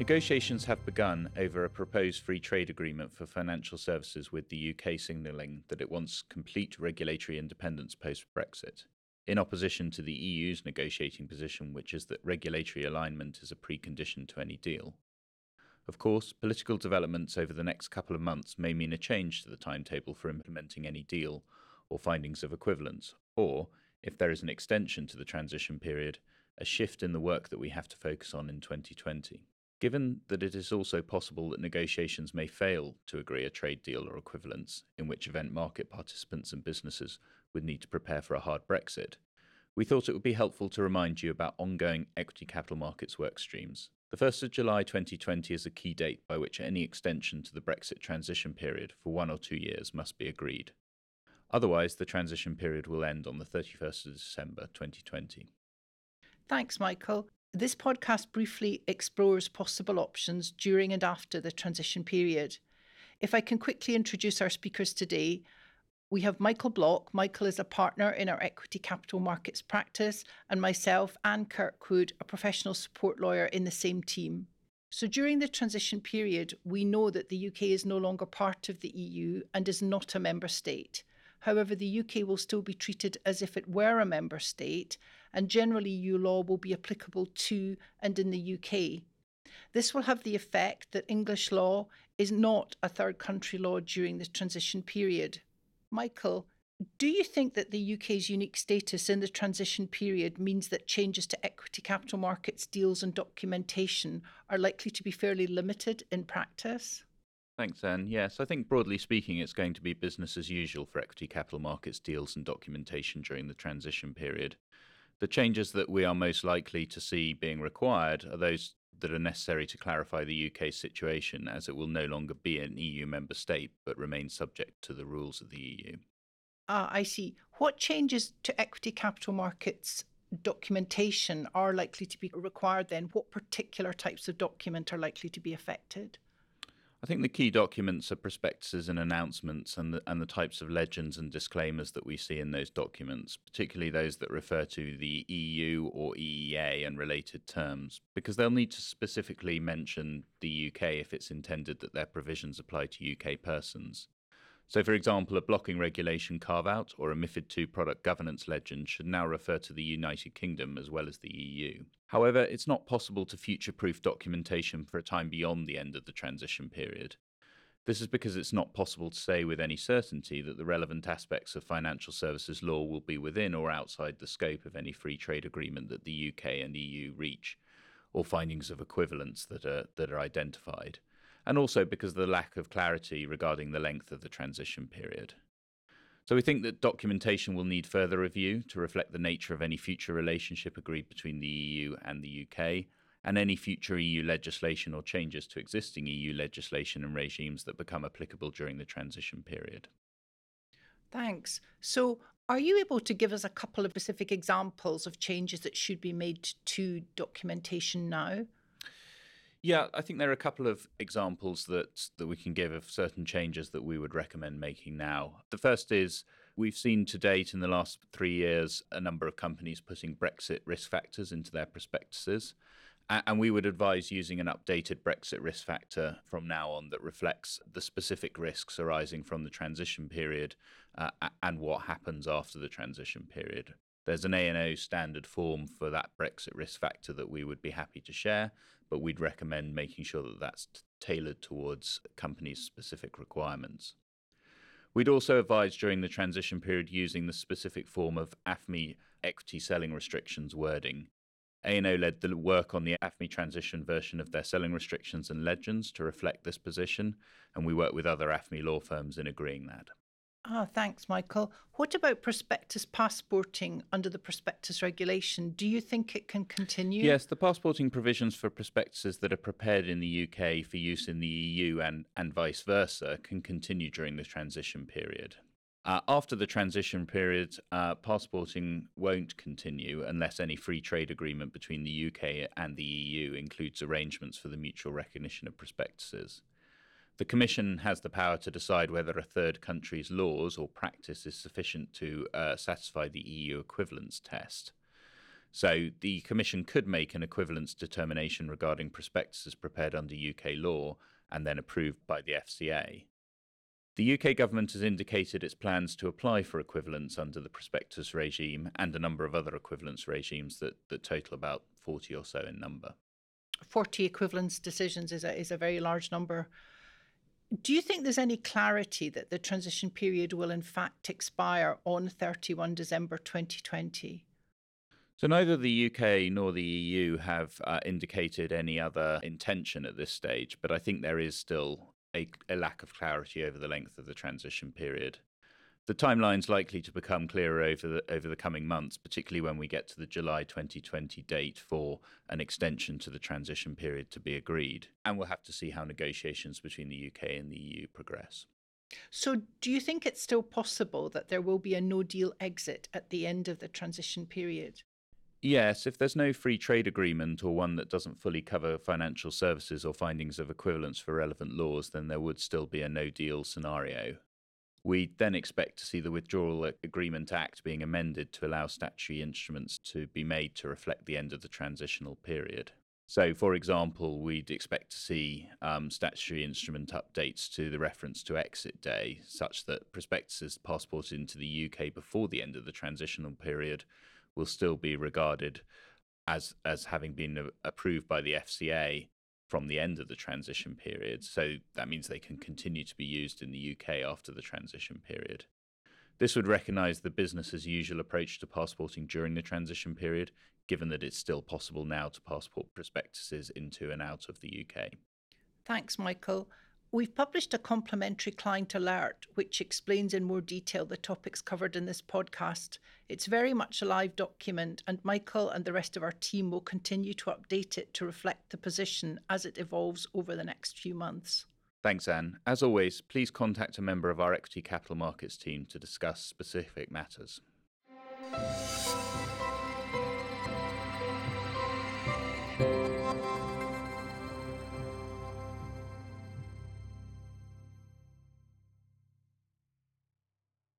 Negotiations have begun over a proposed free trade agreement for financial services with the UK signalling that it wants complete regulatory independence post Brexit, in opposition to the EU's negotiating position, which is that regulatory alignment is a precondition to any deal. Of course, political developments over the next couple of months may mean a change to the timetable for implementing any deal or findings of equivalence, or, if there is an extension to the transition period, a shift in the work that we have to focus on in 2020. Given that it is also possible that negotiations may fail to agree a trade deal or equivalence, in which event market participants and businesses would need to prepare for a hard Brexit, we thought it would be helpful to remind you about ongoing equity capital markets work streams. The 1st of July 2020 is a key date by which any extension to the Brexit transition period for one or two years must be agreed. Otherwise, the transition period will end on the 31st of December 2020. Thanks, Michael. This podcast briefly explores possible options during and after the transition period. If I can quickly introduce our speakers today, we have Michael Bloch. Michael is a partner in our equity capital markets practice, and myself, Anne Kirkwood, a professional support lawyer in the same team. So during the transition period, we know that the UK is no longer part of the EU and is not a member state. However, the UK will still be treated as if it were a member state, and generally EU law will be applicable to and in the UK. This will have the effect that English law is not a third country law during the transition period. Michael, do you think that the UK's unique status in the transition period means that changes to equity capital markets deals and documentation are likely to be fairly limited in practice? Thanks, Anne. Yes, I think broadly speaking, it's going to be business as usual for equity capital markets deals and documentation during the transition period. The changes that we are most likely to see being required are those that are necessary to clarify the UK's situation, as it will no longer be an EU member state but remain subject to the rules of the EU. Ah, I see. What changes to equity capital markets documentation are likely to be required then? What particular types of document are likely to be affected? I think the key documents are prospectuses and announcements and the, and the types of legends and disclaimers that we see in those documents, particularly those that refer to the EU or EEA and related terms, because they'll need to specifically mention the UK if it's intended that their provisions apply to UK persons. So, for example, a blocking regulation carve out or a MIFID II product governance legend should now refer to the United Kingdom as well as the EU. However, it's not possible to future proof documentation for a time beyond the end of the transition period. This is because it's not possible to say with any certainty that the relevant aspects of financial services law will be within or outside the scope of any free trade agreement that the UK and EU reach, or findings of equivalence that are, that are identified and also because of the lack of clarity regarding the length of the transition period. So we think that documentation will need further review to reflect the nature of any future relationship agreed between the EU and the UK, and any future EU legislation or changes to existing EU legislation and regimes that become applicable during the transition period. Thanks. So, are you able to give us a couple of specific examples of changes that should be made to documentation now? Yeah, I think there are a couple of examples that that we can give of certain changes that we would recommend making now. The first is we've seen to date in the last 3 years a number of companies putting Brexit risk factors into their prospectuses. And we would advise using an updated Brexit risk factor from now on that reflects the specific risks arising from the transition period uh, and what happens after the transition period. There's an A&O standard form for that Brexit risk factor that we would be happy to share, but we'd recommend making sure that that's tailored towards companies' specific requirements. We'd also advise during the transition period using the specific form of AFME equity selling restrictions wording. A&O led the work on the AFME transition version of their selling restrictions and legends to reflect this position, and we work with other AFME law firms in agreeing that. Ah, thanks, Michael. What about prospectus passporting under the prospectus regulation? Do you think it can continue? Yes, the passporting provisions for prospectuses that are prepared in the UK for use in the EU and, and vice versa can continue during the transition period. Uh, after the transition period, uh, passporting won't continue unless any free trade agreement between the UK and the EU includes arrangements for the mutual recognition of prospectuses. The Commission has the power to decide whether a third country's laws or practice is sufficient to uh, satisfy the EU equivalence test. So the Commission could make an equivalence determination regarding prospectuses prepared under UK law and then approved by the FCA. The UK government has indicated its plans to apply for equivalence under the prospectus regime and a number of other equivalence regimes that, that total about 40 or so in number. 40 equivalence decisions is a, is a very large number. Do you think there's any clarity that the transition period will in fact expire on 31 December 2020? So neither the UK nor the EU have uh, indicated any other intention at this stage, but I think there is still a, a lack of clarity over the length of the transition period. The timeline's likely to become clearer over the, over the coming months, particularly when we get to the July 2020 date for an extension to the transition period to be agreed. And we'll have to see how negotiations between the UK and the EU progress. So, do you think it's still possible that there will be a no deal exit at the end of the transition period? Yes, if there's no free trade agreement or one that doesn't fully cover financial services or findings of equivalence for relevant laws, then there would still be a no deal scenario. We then expect to see the Withdrawal Agreement Act being amended to allow statutory instruments to be made to reflect the end of the transitional period. So, for example, we'd expect to see um, statutory instrument updates to the reference to exit day, such that prospectuses passported into the UK before the end of the transitional period will still be regarded as as having been approved by the FCA from the end of the transition period. So that means they can continue to be used in the UK after the transition period. This would recognise the business as usual approach to passporting during the transition period, given that it's still possible now to passport prospectuses into and out of the UK. Thanks, Michael. We've published a complimentary client alert which explains in more detail the topics covered in this podcast. It's very much a live document, and Michael and the rest of our team will continue to update it to reflect the position as it evolves over the next few months. Thanks, Anne. As always, please contact a member of our equity capital markets team to discuss specific matters.